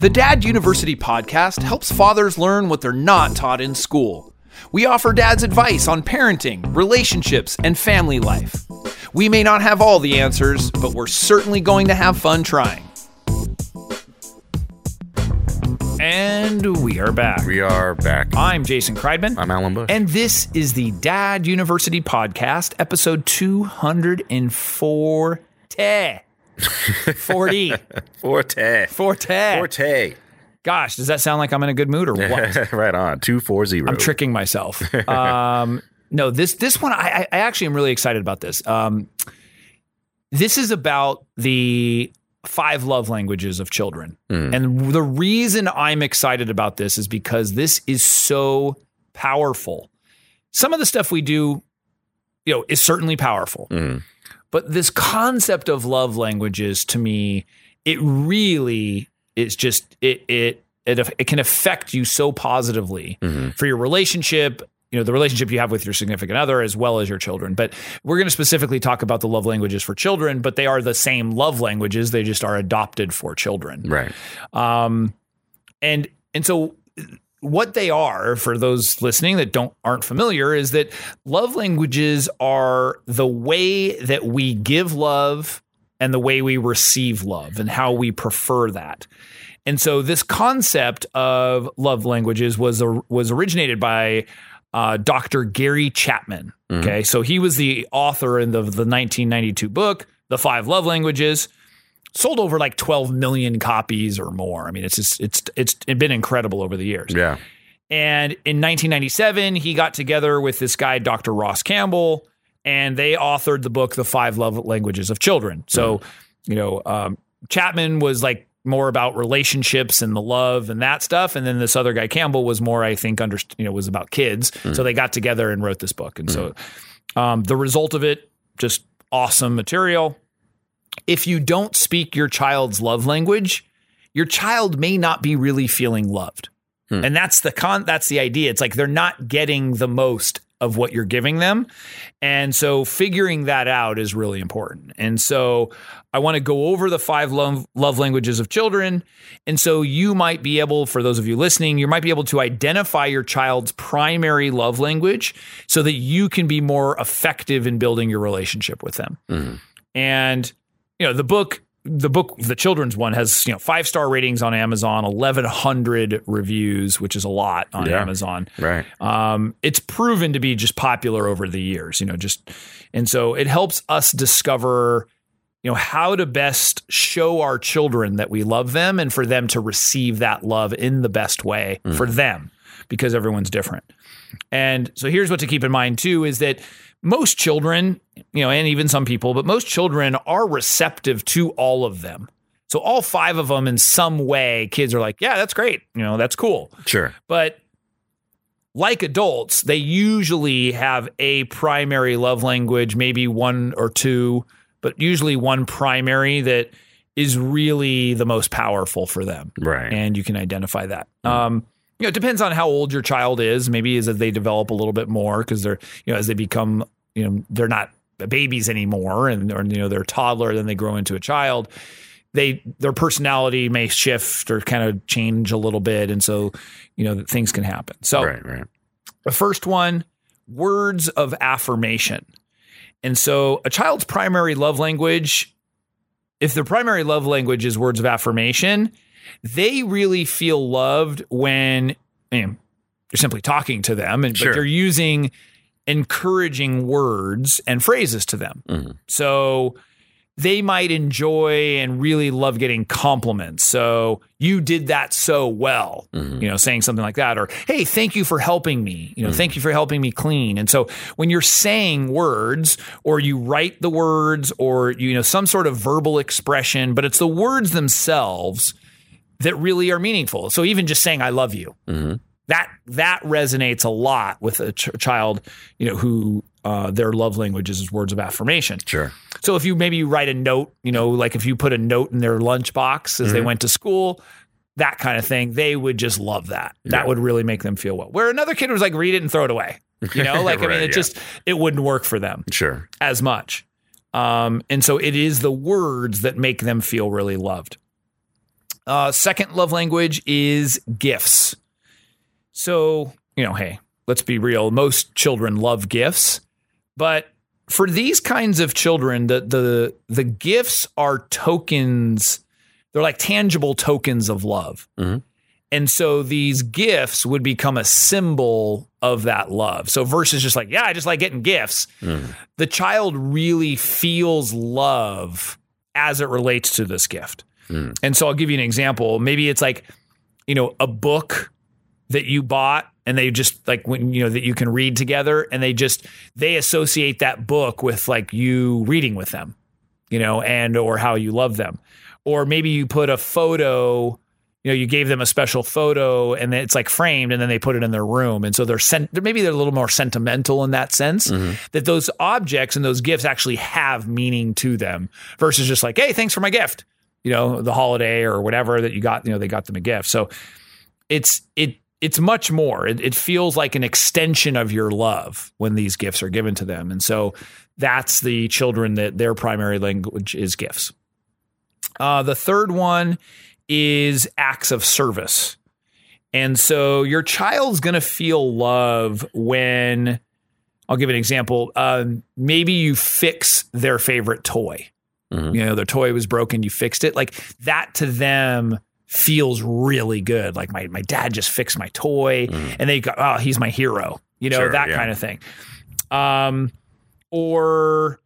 The Dad University podcast helps fathers learn what they're not taught in school. We offer dads advice on parenting, relationships, and family life. We may not have all the answers, but we're certainly going to have fun trying. And we are back. We are back. I'm Jason Kreidman. I'm Alan Bush. And this is the Dad University Podcast, episode 204. 40. Forte. Forte. Forte. Gosh, does that sound like I'm in a good mood or what? right on. 240. I'm tricking myself. Um, no, this this one I, I actually am really excited about this. Um, this is about the five love languages of children, and the reason I'm excited about this is because this is so powerful. Some of the stuff we do, you know, is certainly powerful, but this concept of love languages to me, it really is just it it it, it can affect you so positively for your relationship you know the relationship you have with your significant other as well as your children. But we're going to specifically talk about the love languages for children but they are the same love languages they just are adopted for children. Right. um, and and so what they are for those listening that don't aren't familiar is that love languages are the way that we give love and the way we receive love and how we prefer that. And so this concept of love languages was was originated by uh, Dr. Gary Chapman. Okay, so he was the author in the, the 1992 book, The Five Love Languages sold over like 12 million copies or more. I mean, it's just it's it's been incredible over the years. Yeah. And in 1997, he got together with this guy, Dr. Ross Campbell, and they authored the book, The Five Love Languages of Children. So, you know, um, Chapman was like more about relationships and the love and that stuff, and then this other guy, Campbell, was more, I think, under you know, was about kids. So they got together and wrote this book, and so um, the result of it, just awesome material if you don't speak your child's love language, your child may not be really feeling loved. Hmm. And that's the con that's the idea. It's like they're not getting the most of what you're giving them. And so figuring that out is really important. And so I want to go over the five love, love languages of children. And so you might be able, for those of you listening, you might be able to identify your child's primary love language so that you can be more effective in building your relationship with them. Mm-hmm. And you know, the book, the book, the children's one has you know five star ratings on Amazon, eleven hundred reviews, which is a lot on Yeah. Amazon. Right. Um, it's proven to be just popular over the years, you know, just and so it helps us discover, you know, how to best show our children that we love them and for them to receive that love in the best way for them because everyone's different. And so here's what to keep in mind too is that most children, you know, and even some people, but most children are receptive to all of them. So all five of them in some way, kids are like, yeah, that's great. You know, that's cool. Sure. But like adults, they usually have a primary love language, maybe one or two, but usually one primary that is really the most powerful for them. Right. And you can identify that. Um, you know, it depends on how old your child is. Maybe as they develop a little bit more because they're, you know, as they become, you know, they're not babies anymore and or you know they're a toddler, then they grow into a child. They their personality may shift or kind of change a little bit, and so you know things can happen. So right. Right. the first one, words of affirmation. And so a child's primary love language, if their primary love language is words of affirmation, they really feel loved when you know, you're simply talking to them and Sure. but you're using encouraging words and phrases to them. Mm-hmm. So they might enjoy and really love getting compliments. So you did that so well, mm-hmm. you know, saying something like that, or hey, thank you for helping me. You know, mm-hmm. thank you for helping me clean. And so when you're saying words, or you write the words, or you know some sort of verbal expression, but it's the words themselves that really are meaningful. So even just saying "I love you," that that resonates a lot with a ch- child, you know, who uh, their love language is words of affirmation. Sure. So if you maybe you write a note, you know, like if you put a note in their lunchbox as they went to school, that kind of thing, they would just love that. That would really make them feel well. Where another kid was like, read it and throw it away. You know, like I mean, it yeah. just it wouldn't work for them Sure. as much. Um, and so it is the words that make them feel really loved. Uh, second love language is gifts. So, you know, hey, let's be real. Most children love gifts, but for these kinds of children, the the the gifts are tokens. They're like tangible tokens of love. Mhm. And so these gifts would become a symbol of that love. So versus just like, yeah, I just like getting gifts. Mm. The child really feels love as it relates to this gift. Mm. And so I'll give you an example. Maybe it's like, you know, a book that you bought and they just like when you know that you can read together and they just they associate that book with like you reading with them, you know, and or how you love them. Or maybe you put a photo you know, you gave them a special photo and then it's like framed and then they put it in their room. And so they're sent, maybe they're a little more sentimental in that sense that those objects and those gifts actually have meaning to them versus just like, hey, thanks for my gift, you know, the holiday or whatever that you got, you know, they got them a gift. So it's, it, it's much more. It, it feels like an extension of your love when these gifts are given to them. And so that's the children that their primary language is gifts. Uh, the third one is acts of service. And so your child's going to feel love when, I'll give an example. Um, maybe you fix their favorite toy. Mhm. You know, their toy was broken, you fixed it. Like that to them feels really good. Like my, my dad just fixed my toy Mhm. and they go, oh, he's my hero, you know, Sure, that yeah. kind of thing. Um, or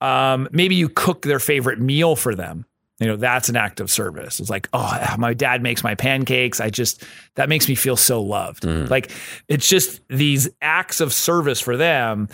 um, maybe you cook their favorite meal for them. You know, that's an act of service. It's like, oh, my dad makes my pancakes. I just, that makes me feel so loved. Mhm. Like, it's just these acts of service for them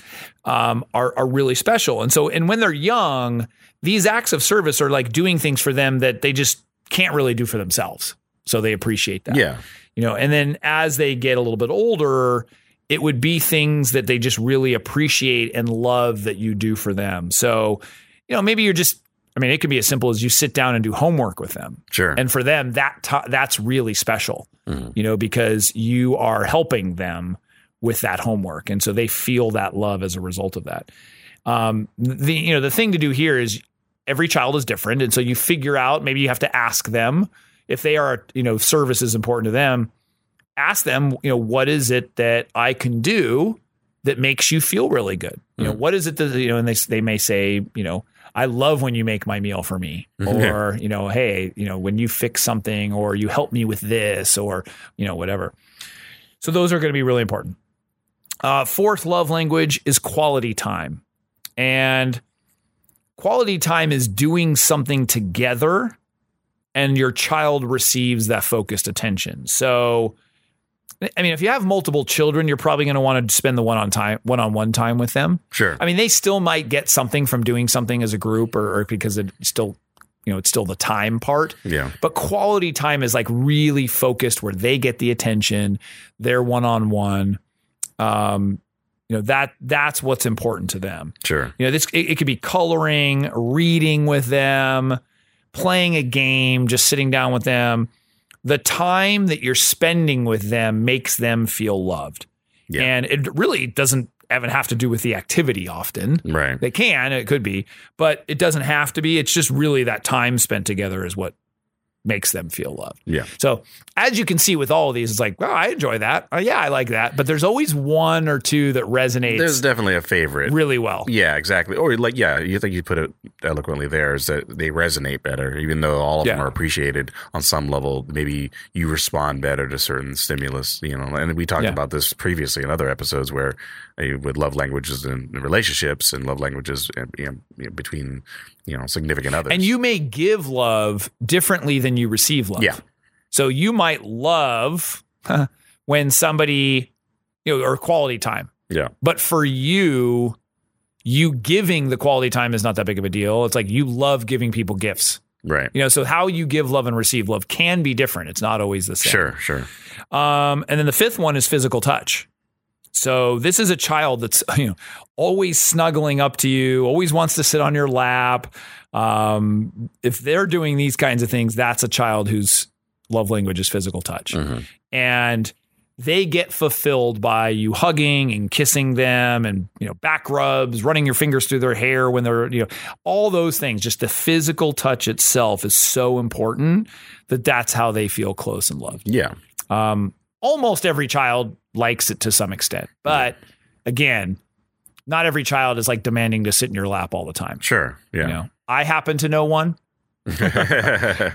um, are, are really special. And so, and when they're young, these acts of service are like doing things for them that they just can't really do for themselves. So they appreciate that Yeah. you know and then as they get a little bit older it would be things that they just really appreciate and love that you do for them so you know maybe you're just i mean it could be as simple as you sit down and do homework with them Sure. and for them that ti- that's really special Mhm. you know because you are helping them with that homework and so they feel that love as a result of that um, the you know the thing to do here is every child is different and so you figure out maybe you have to ask them if they are you know service is important to them ask them you know what is it that i can do that makes you feel really good you know Mhm. what is it that you know and they they may say you know I love when you make my meal for me, or you know, hey, you know, when you fix something, or you help me with this, or you know, whatever. So those are going to be really important. Uh, fourth love language is quality time, and quality time is doing something together, and your child receives that focused attention. So. I mean, if you have multiple children, you're probably going to want to spend the one on time, one on one time with them. Sure. I mean, they still might get something from doing something as a group, or, or because it's still, you know, it's still the time part. yeah. But quality time is like really focused, where they get the attention, they're one on one. Um, you know that that's what's important to them. Sure. You know, this it, it could be coloring, reading with them, playing a game, just sitting down with them. The time that you're spending with them makes them feel loved. Yeah. And it really doesn't even have to do with the activity often. Right. They can, it could be, but it doesn't have to be. It's just really that time spent together is what makes them feel loved. Yeah. So as you can see with all of these, it's like, well, I enjoy that. Oh, yeah, I like that. But there's always one or two that resonates There's definitely a favorite. really well. Yeah, exactly. Or like, yeah, you think you put it eloquently there is that they resonate better, even though all of them are appreciated on some level. Maybe you respond better to certain stimulus, you know. And we talked Yeah. about this previously in other episodes where uh, with love languages and relationships and love languages know, you know, between you know significant others. And you may give love differently than you receive love. Yeah. So you might love when somebody, you know, or quality time. yeah, But for you, you giving the quality time is not that big of a deal. It's like you love giving people gifts. right. You know, so how you give love and receive love can be different. It's not always the same. Sure, sure. Um, and then the fifth one is physical touch. So this is a child that's you know always snuggling up to you, always wants to sit on your lap. Um, if they're doing these kinds of things, that's a child whose love language is physical touch. Mhm. And they get fulfilled by you hugging and kissing them and you know back rubs running your fingers through their hair when they're you know all those things just the physical touch itself is so important that that's how they feel close and loved Yeah. um, almost every child likes it to some extent but again not every child is like demanding to sit in your lap all the time Sure. you Yeah. know i happen to know one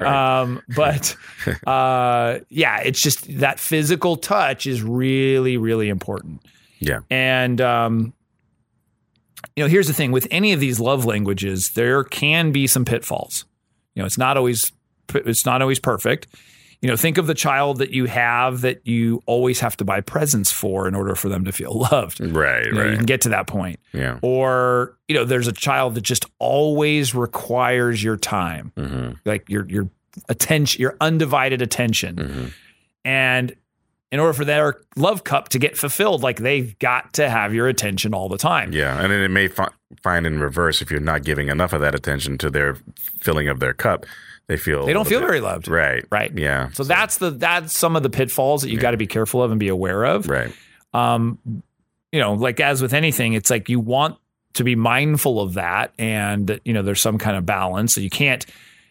um, but uh, yeah, it's just that physical touch is really, really important. Yeah. And um, you know, here's the thing: with any of these love languages, there can be some pitfalls. You know, it's not always it's not always perfect. You know, think of the child that you have that you always have to buy presents for in order for them to feel loved. right. You, know, you can get to that point. Yeah. Or, you know, there's a child that just always requires your time hmm like your your attention, your undivided attention. hmm And in order for their love cup to get fulfilled, like they've got to have your attention all the time. Yeah. And then it may fi- find in reverse if you're not giving enough of that attention to their filling of their cup, they feel They don't feel little very loved. right. Right. Yeah. So that's the that's some of the pitfalls that you got to be careful of and be aware of. right. Um, you know, like as with anything, it's like you want to be mindful of that, and you know, there's some kind of balance. So you can't,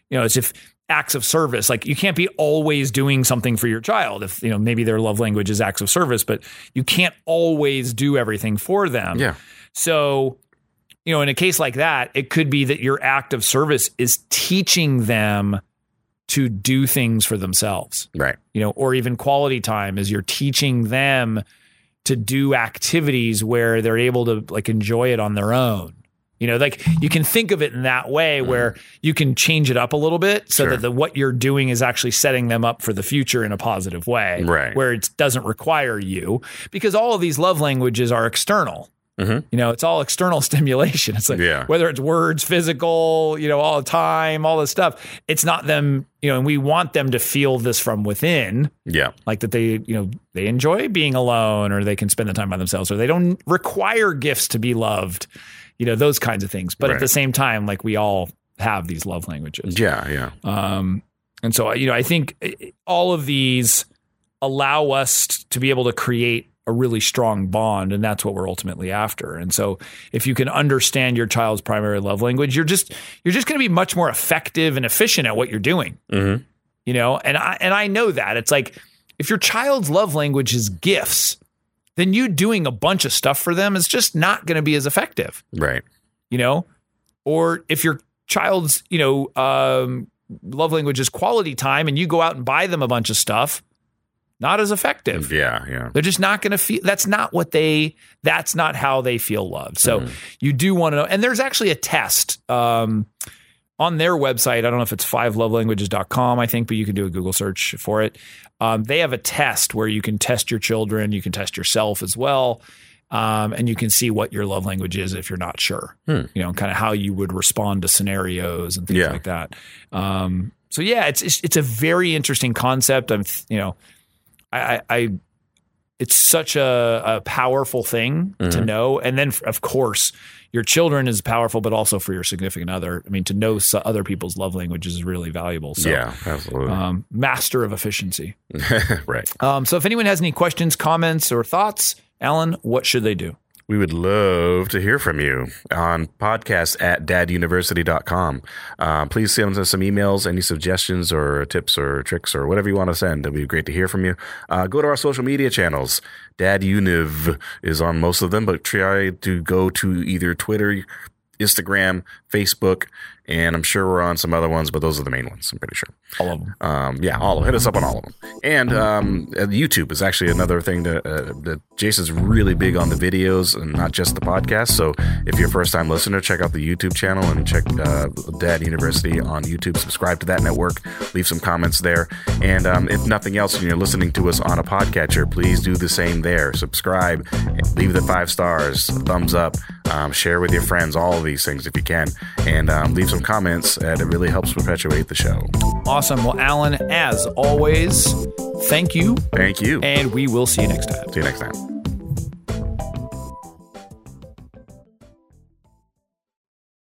you know, it's if acts of service, like you can't be always doing something for your child. If you know, maybe their love language is acts of service, but you can't always do everything for them. Yeah. So, you know, in a case like that, it could be that your act of service is teaching them to do things for themselves Right. you know, or even quality time is you're teaching them to do activities where they're able to like enjoy it on their own. You know, like you can think of it in that way mm-hmm. where you can change it up a little bit so Sure. that the, what you're doing is actually setting them up for the future in a positive way, Right. where it doesn't require you because all of these love languages are external. Mhm. You know, it's all external stimulation. It's like Yeah. whether it's words, physical, you know, all the time, all this stuff. It's not them, you know, and we want them to feel this from within Yeah. like that they you know they enjoy being alone or they can spend the time by themselves or they don't require gifts to be loved you know those kinds of things but at the same time like we all have these love languages Yeah. Yeah. um and so you know i think eh, all of these allow us to be able to create a really strong bond and that's what we're ultimately after. And so if you can understand your child's primary love language you're just you're just going to be much more effective and efficient at what you're doing. Hmm you know and i and i know that. It's like if your child's love language is gifts then you doing a bunch of stuff for them is just not going to be as effective. Right. you know? Or if your child's you know um, love language is quality time and you go out and buy them a bunch of stuff not as effective Yeah. Yeah. they're just not going to feel that's not what they that's not how they feel loved so you do want to know and there's actually a test um, on their website i don't know if it's fivelovelanguages.com i think but you can do a google search for it um, they have a test where you can test your children you can test yourself as well um, and you can see what your love language is if you're not sure Hmm. you know kind of how you would respond to scenarios and things Yeah. like that um, so yeah it's, it's it's a very interesting concept i'm you know I, I, I it's such a, a powerful thing to Mhm. know. And then, of course, your children is powerful, but also for your significant other. I mean, to know other people's love languages is really valuable. So, yeah. Absolutely. um, master of efficiency. right. Um, so, if anyone has any questions, comments, or thoughts, Alan, what should they do? We would love to hear from you on podcast at daduniversity.com. Uh, please send us some emails, any suggestions or tips or tricks or whatever you want to send. It'd be great to hear from you. Uh, go to our social media channels. Dad Univ is on most of them, but try to go to either Twitter, Instagram, Facebook, and I'm sure we're on some other ones, but those are the main ones. I'm pretty sure. All of them. Um, yeah, all of them. hit us up on all of them. And um, uh, YouTube is actually another thing that, uh, that Jason's really big on the videos and not just the podcast. So if you're a first time listener, check out the YouTube channel and check uh, Dad University on YouTube. Subscribe to that network. Leave some comments there. And um, if nothing else, and you're listening to us on a podcatcher, please do the same there. Subscribe, leave the five stars, thumbs up, um, share with your friends, all of these things if you can, and um, leave some comments. And it really helps perpetuate the show. Awesome. Well, Alan, as always, thank you, Thank you. and we will see you next time. See you next time.